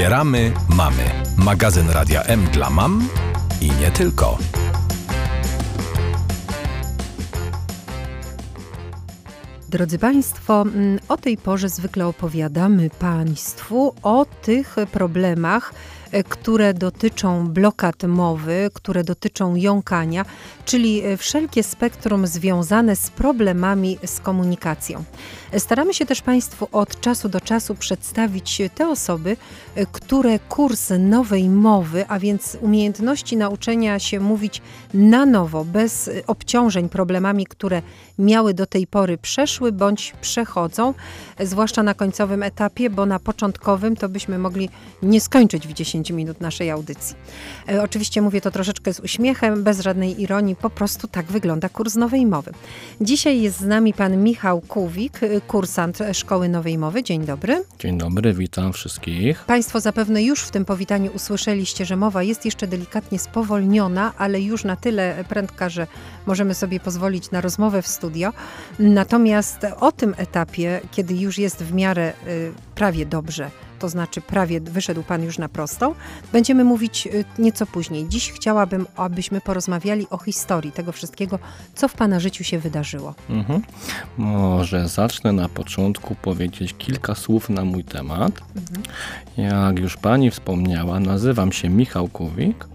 Wspieramy mamy. Magazyn Radia M dla mam i nie tylko. Drodzy Państwo, mm, o tej porze zwykle opowiadamy Państwu o tych problemach, które dotyczą blokad mowy, które dotyczą jąkania, czyli e, wszelkie spektrum związane z problemami z komunikacją. Staramy się też Państwu od czasu do czasu przedstawić te osoby, e, które kurs nowej mowy, a więc umiejętności nauczenia się mówić na nowo, bez obciążeń problemami, które miały do tej pory przeszły bądź przechodzą, zwłaszcza na końcowym etapie, bo na początkowym to byśmy mogli nie skończyć w 10 minut naszej audycji. E, oczywiście mówię to troszeczkę z uśmiechem, bez żadnej ironii, po prostu tak wygląda kurs nowej mowy. Dzisiaj jest z nami pan Michał Kuwik, e, kursant Szkoły Nowej Mowy. Dzień dobry. Dzień dobry, witam wszystkich. Państwo zapewne już w tym powitaniu usłyszeliście, że mowa jest jeszcze delikatnie spowolniona, ale już na tyle prędka, że możemy sobie pozwolić na rozmowę w studio. Natomiast o tym etapie, kiedy już jest w miarę y, prawie dobrze, to znaczy prawie wyszedł Pan już na prostą, będziemy mówić y, nieco później. Dziś chciałabym, abyśmy porozmawiali o historii tego wszystkiego, co w Pana życiu się wydarzyło. Mhm. Może zacznę na początku powiedzieć kilka słów na mój temat. Mhm. Jak już Pani wspomniała, nazywam się Michał Kuwik,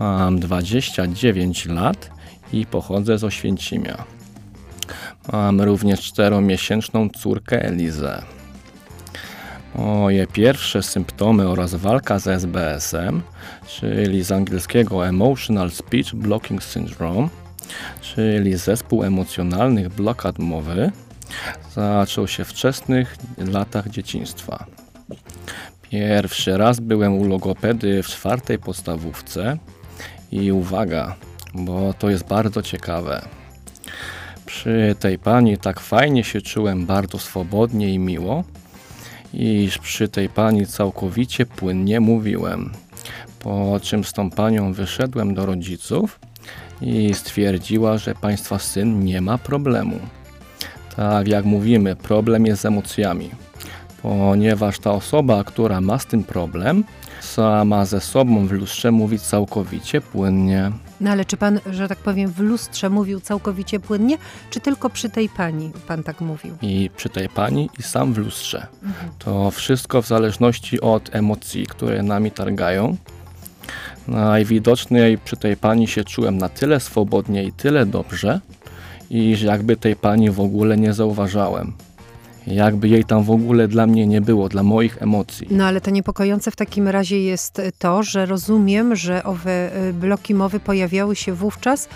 mam 29 lat i pochodzę z Oświęcimia. Mam również czteromiesięczną córkę Elizę. Moje pierwsze symptomy oraz walka z SBS-em, czyli z angielskiego Emotional Speech Blocking Syndrome, czyli zespół emocjonalnych blokad mowy, zaczął się w wczesnych latach dzieciństwa. Pierwszy raz byłem u logopedy w czwartej podstawówce i uwaga, bo to jest bardzo ciekawe. Przy tej pani tak fajnie się czułem bardzo swobodnie i miło, iż przy tej pani całkowicie płynnie mówiłem. Po czym z tą panią wyszedłem do rodziców i stwierdziła, że państwa syn nie ma problemu. Tak jak mówimy, problem jest z emocjami, ponieważ ta osoba, która ma z tym problem, sama ze sobą w lustrze mówi całkowicie płynnie. No ale czy pan, że tak powiem, w lustrze mówił całkowicie płynnie, czy tylko przy tej pani pan tak mówił? I przy tej pani i sam w lustrze. Mhm. To wszystko w zależności od emocji, które nami targają. Najwidoczniej przy tej pani się czułem na tyle swobodnie i tyle dobrze, iż jakby tej pani w ogóle nie zauważałem jakby jej tam w ogóle dla mnie nie było, dla moich emocji. No ale to niepokojące w takim razie jest to, że rozumiem, że owe y, bloki mowy pojawiały się wówczas,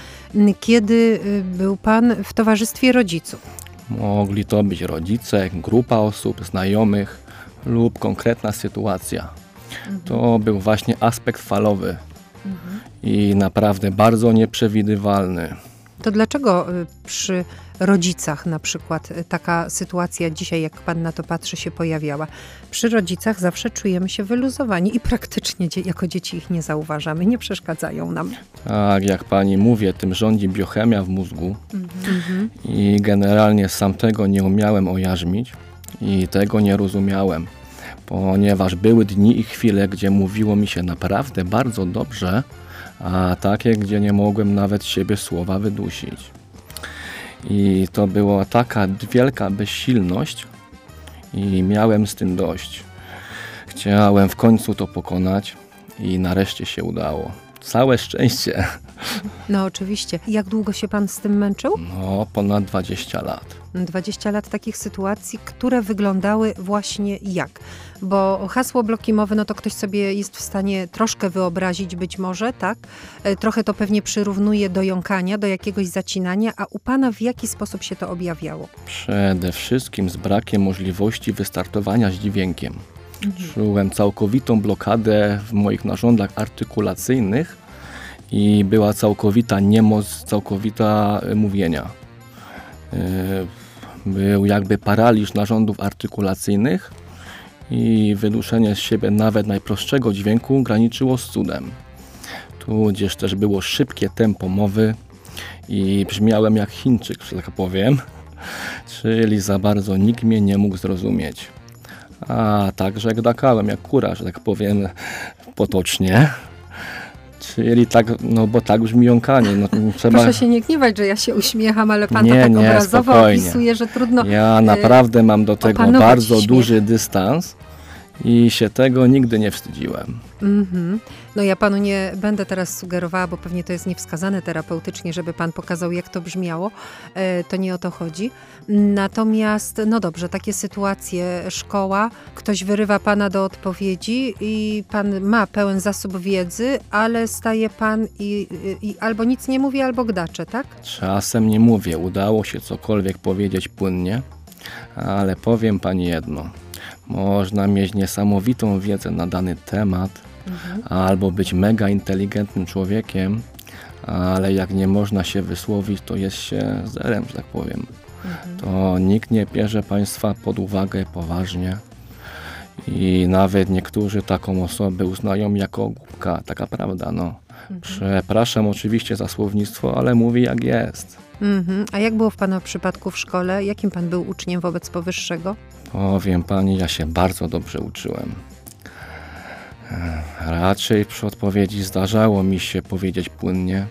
kiedy y, był pan w towarzystwie rodziców. Mogli to być rodzice, grupa osób, znajomych lub konkretna sytuacja. Mhm. To był właśnie aspekt falowy mhm. i naprawdę bardzo nieprzewidywalny. To dlaczego y, przy rodzicach na przykład y, taka sytuacja dzisiaj, jak pan na to patrzy, się pojawiała? Przy rodzicach zawsze czujemy się wyluzowani i praktycznie jako dzieci ich nie zauważamy, nie przeszkadzają nam. Tak, jak pani mówię, tym rządzi biochemia w mózgu mhm. i generalnie sam tego nie umiałem ojarzmić i tego nie rozumiałem ponieważ były dni i chwile, gdzie mówiło mi się naprawdę bardzo dobrze, a takie, gdzie nie mogłem nawet siebie słowa wydusić. I to była taka wielka bezsilność i miałem z tym dość. Chciałem w końcu to pokonać i nareszcie się udało. Całe szczęście. No oczywiście. Jak długo się pan z tym męczył? No, ponad 20 lat. 20 lat takich sytuacji, które wyglądały właśnie jak? Bo hasło bloki mowy, no to ktoś sobie jest w stanie troszkę wyobrazić być może, tak? E, trochę to pewnie przyrównuje do jąkania, do jakiegoś zacinania, a u Pana w jaki sposób się to objawiało? Przede wszystkim z brakiem możliwości wystartowania z dźwiękiem. Mhm. Czułem całkowitą blokadę w moich narządach artykulacyjnych i była całkowita niemoc, całkowita e, mówienia. Był jakby paraliż narządów artykulacyjnych i wyduszenie z siebie nawet najprostszego dźwięku graniczyło z cudem. Tudzież też było szybkie tempo mowy i brzmiałem jak Chińczyk, że tak powiem, czyli za bardzo nikt mnie nie mógł zrozumieć. a także gdakałem jak kura, że tak powiem potocznie. Czyli tak, no bo tak brzmi jąkanie. No, trzeba... Proszę się nie gniewać, że ja się uśmiecham, ale pan to Nie, tak nie, obrazowo spokojnie. opisuje, że trudno. Ja naprawdę mam do tego bardzo śmiech. duży dystans i się tego nigdy nie wstydziłem. Mhm. No ja panu nie będę teraz sugerowała, bo pewnie to jest niewskazane terapeutycznie, żeby pan pokazał, jak to brzmiało. E, to nie o to chodzi. Natomiast, no dobrze, takie sytuacje, szkoła, ktoś wyrywa pana do odpowiedzi i pan ma pełen zasób wiedzy, ale staje pan i, i albo nic nie mówi, albo gdacze, tak? Czasem nie mówię, udało się cokolwiek powiedzieć płynnie, ale powiem pani jedno. Można mieć niesamowitą wiedzę na dany temat, albo być mega inteligentnym człowiekiem, ale jak nie można się wysłowić, to jest się zerem, że tak powiem. To nikt nie bierze państwa pod uwagę poważnie. I nawet niektórzy taką osobę uznają jako głupka, taka prawda, no. Przepraszam oczywiście za słownictwo, ale mówię jak jest. Mhm. A jak było w pana przypadku w szkole? Jakim pan był uczniem wobec powyższego? Powiem pani, ja się bardzo dobrze uczyłem. E, Raczej przy odpowiedzi zdarzało mi się powiedzieć płynnie,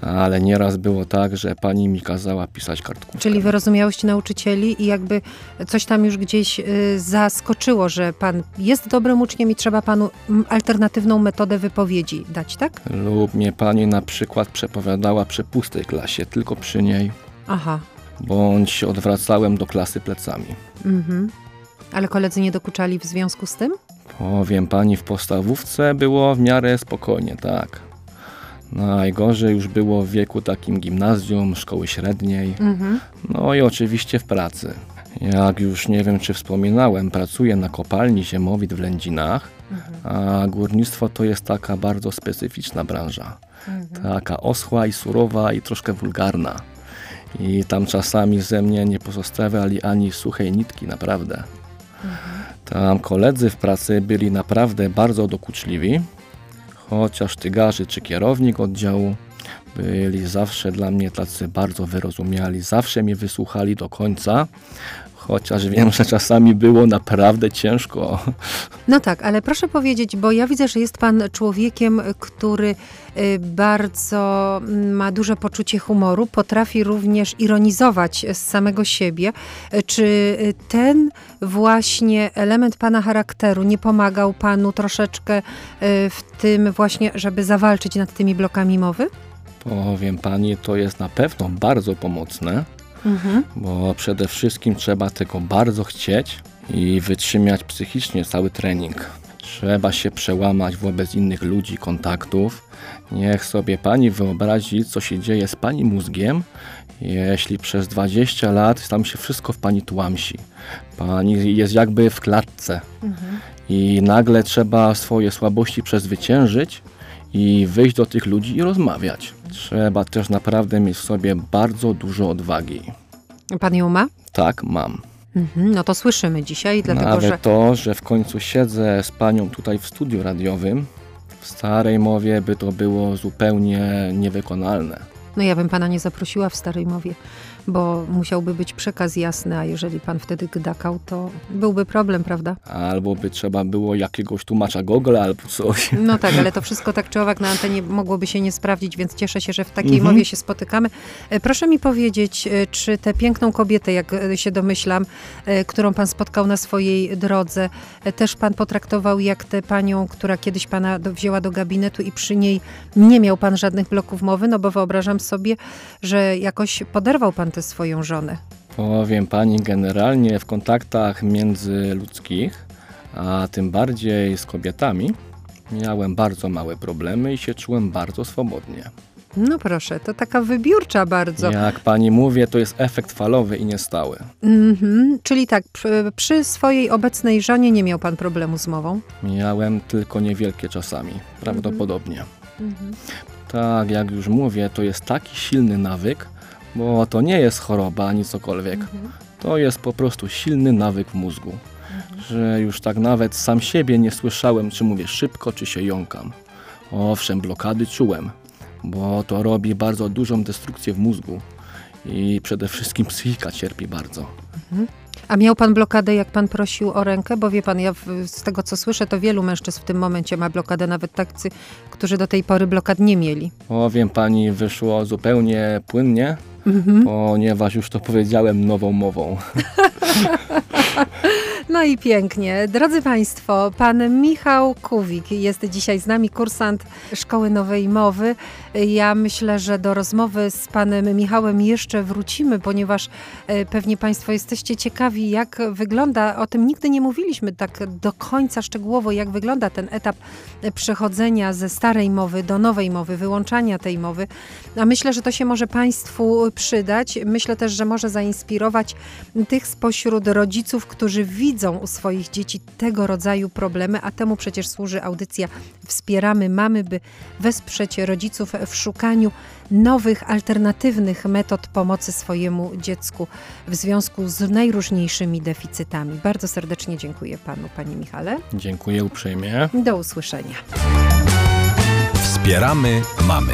ale nieraz było tak, że pani mi kazała pisać kartkówkę. Czyli wyrozumiałość nauczycieli i jakby coś tam już gdzieś y, zaskoczyło, że pan jest dobrym uczniem i trzeba panu mm, alternatywną metodę wypowiedzi dać, tak? Lub mnie pani na przykład przepowiadała przy pustej klasie, tylko przy niej, Aha. Bądź odwracałem do klasy plecami. Mhm. Ale koledzy nie dokuczali w związku z tym? Powiem pani, w podstawówce było w miarę spokojnie, tak. Najgorzej już było w wieku takim gimnazjum, szkoły średniej, Mhm. no i oczywiście w pracy. Jak już nie wiem, czy wspominałem, pracuję na kopalni ziemowit w Lędzinach, a górnictwo to jest taka bardzo specyficzna branża. Taka oschła i surowa i troszkę wulgarna. I tam czasami ze mnie nie pozostawiali ani suchej nitki, naprawdę. Tam koledzy w pracy byli naprawdę bardzo dokuczliwi, chociaż tygarzy czy kierownik oddziału byli zawsze dla mnie tacy bardzo wyrozumiali, zawsze mnie wysłuchali do końca, chociaż wiem, że czasami było naprawdę ciężko. No tak, ale proszę powiedzieć, bo ja widzę, że jest pan człowiekiem, który y, bardzo ma duże poczucie humoru, potrafi również ironizować z samego siebie. Czy ten właśnie element pana charakteru nie pomagał panu troszeczkę y, w tym właśnie, żeby zawalczyć nad tymi blokami mowy? Powiem pani, to jest na pewno bardzo pomocne, Mhm. bo przede wszystkim trzeba tego bardzo chcieć i wytrzymać psychicznie cały trening. Trzeba się przełamać wobec innych ludzi, kontaktów. Niech sobie pani wyobrazi, co się dzieje z pani mózgiem, jeśli przez 20 lat tam się wszystko w pani tłamsi. Pani jest jakby w klatce i nagle trzeba swoje słabości przezwyciężyć i wyjść do tych ludzi i rozmawiać. Trzeba też naprawdę mieć w sobie bardzo dużo odwagi. Pan ją ma? Tak, mam. Mhm. No to słyszymy dzisiaj, dlatego Nawet że... to, że w końcu siedzę z panią tutaj w studiu radiowym, w starej mowie by to było zupełnie niewykonalne. No ja bym pana nie zaprosiła w starej mowie, bo musiałby być przekaz jasny, a jeżeli pan wtedy gdakał, to byłby problem, prawda? Albo by trzeba było jakiegoś tłumacza Google albo coś. No tak, ale to wszystko tak czy owak na antenie mogłoby się nie sprawdzić, więc cieszę się, że w takiej Mhm. mowie się spotykamy. E, Proszę mi powiedzieć, e, czy tę piękną kobietę, jak e, się domyślam, którą pan spotkał na swojej drodze, też pan potraktował jak tę panią, która kiedyś pana wzięła do gabinetu i przy niej nie miał pan żadnych bloków mowy, no bo wyobrażam sobie, że jakoś poderwał pan tę swoją żonę. Powiem pani, generalnie w kontaktach międzyludzkich, a tym bardziej z kobietami, miałem bardzo małe problemy i się czułem bardzo swobodnie. No proszę, to taka wybiórcza bardzo. Jak pani mówię, to jest efekt falowy i niestały. Mhm, czyli tak, przy, przy swojej obecnej żonie nie miał pan problemu z mową? Miałem tylko niewielkie czasami, prawdopodobnie. Tak, jak już mówię, to jest taki silny nawyk, bo to nie jest choroba ani cokolwiek. To jest po prostu silny nawyk w mózgu, że już tak nawet sam siebie nie słyszałem, czy mówię szybko, czy się jąkam. Owszem, blokady czułem, bo to robi bardzo dużą destrukcję w mózgu i przede wszystkim psychika cierpi bardzo. A miał pan blokadę, jak pan prosił o rękę? Bo wie pan, ja w, z tego co słyszę, to wielu mężczyzn w tym momencie ma blokadę, nawet tacy, którzy do tej pory blokad nie mieli. O, wiem pani, wyszło zupełnie płynnie, ponieważ już to powiedziałem nową mową. No i pięknie. Drodzy Państwo, pan Michał Kuwik jest dzisiaj z nami, kursant Szkoły Nowej Mowy. Ja myślę, że do rozmowy z panem Michałem jeszcze wrócimy, ponieważ e, pewnie Państwo jesteście ciekawi, jak wygląda, o tym nigdy nie mówiliśmy tak do końca szczegółowo, jak wygląda ten etap przechodzenia ze starej mowy do nowej mowy, wyłączania tej mowy. A myślę, że to się może Państwu przydać. Myślę też, że może zainspirować tych spośród rodziców, którzy widzą u swoich dzieci tego rodzaju problemy, a temu przecież służy audycja Wspieramy Mamy, by wesprzeć rodziców w szukaniu nowych, alternatywnych metod pomocy swojemu dziecku w związku z najróżniejszymi deficytami. Bardzo serdecznie dziękuję Panu, Panie Michale. Dziękuję uprzejmie. Do usłyszenia. Wspieramy mamy.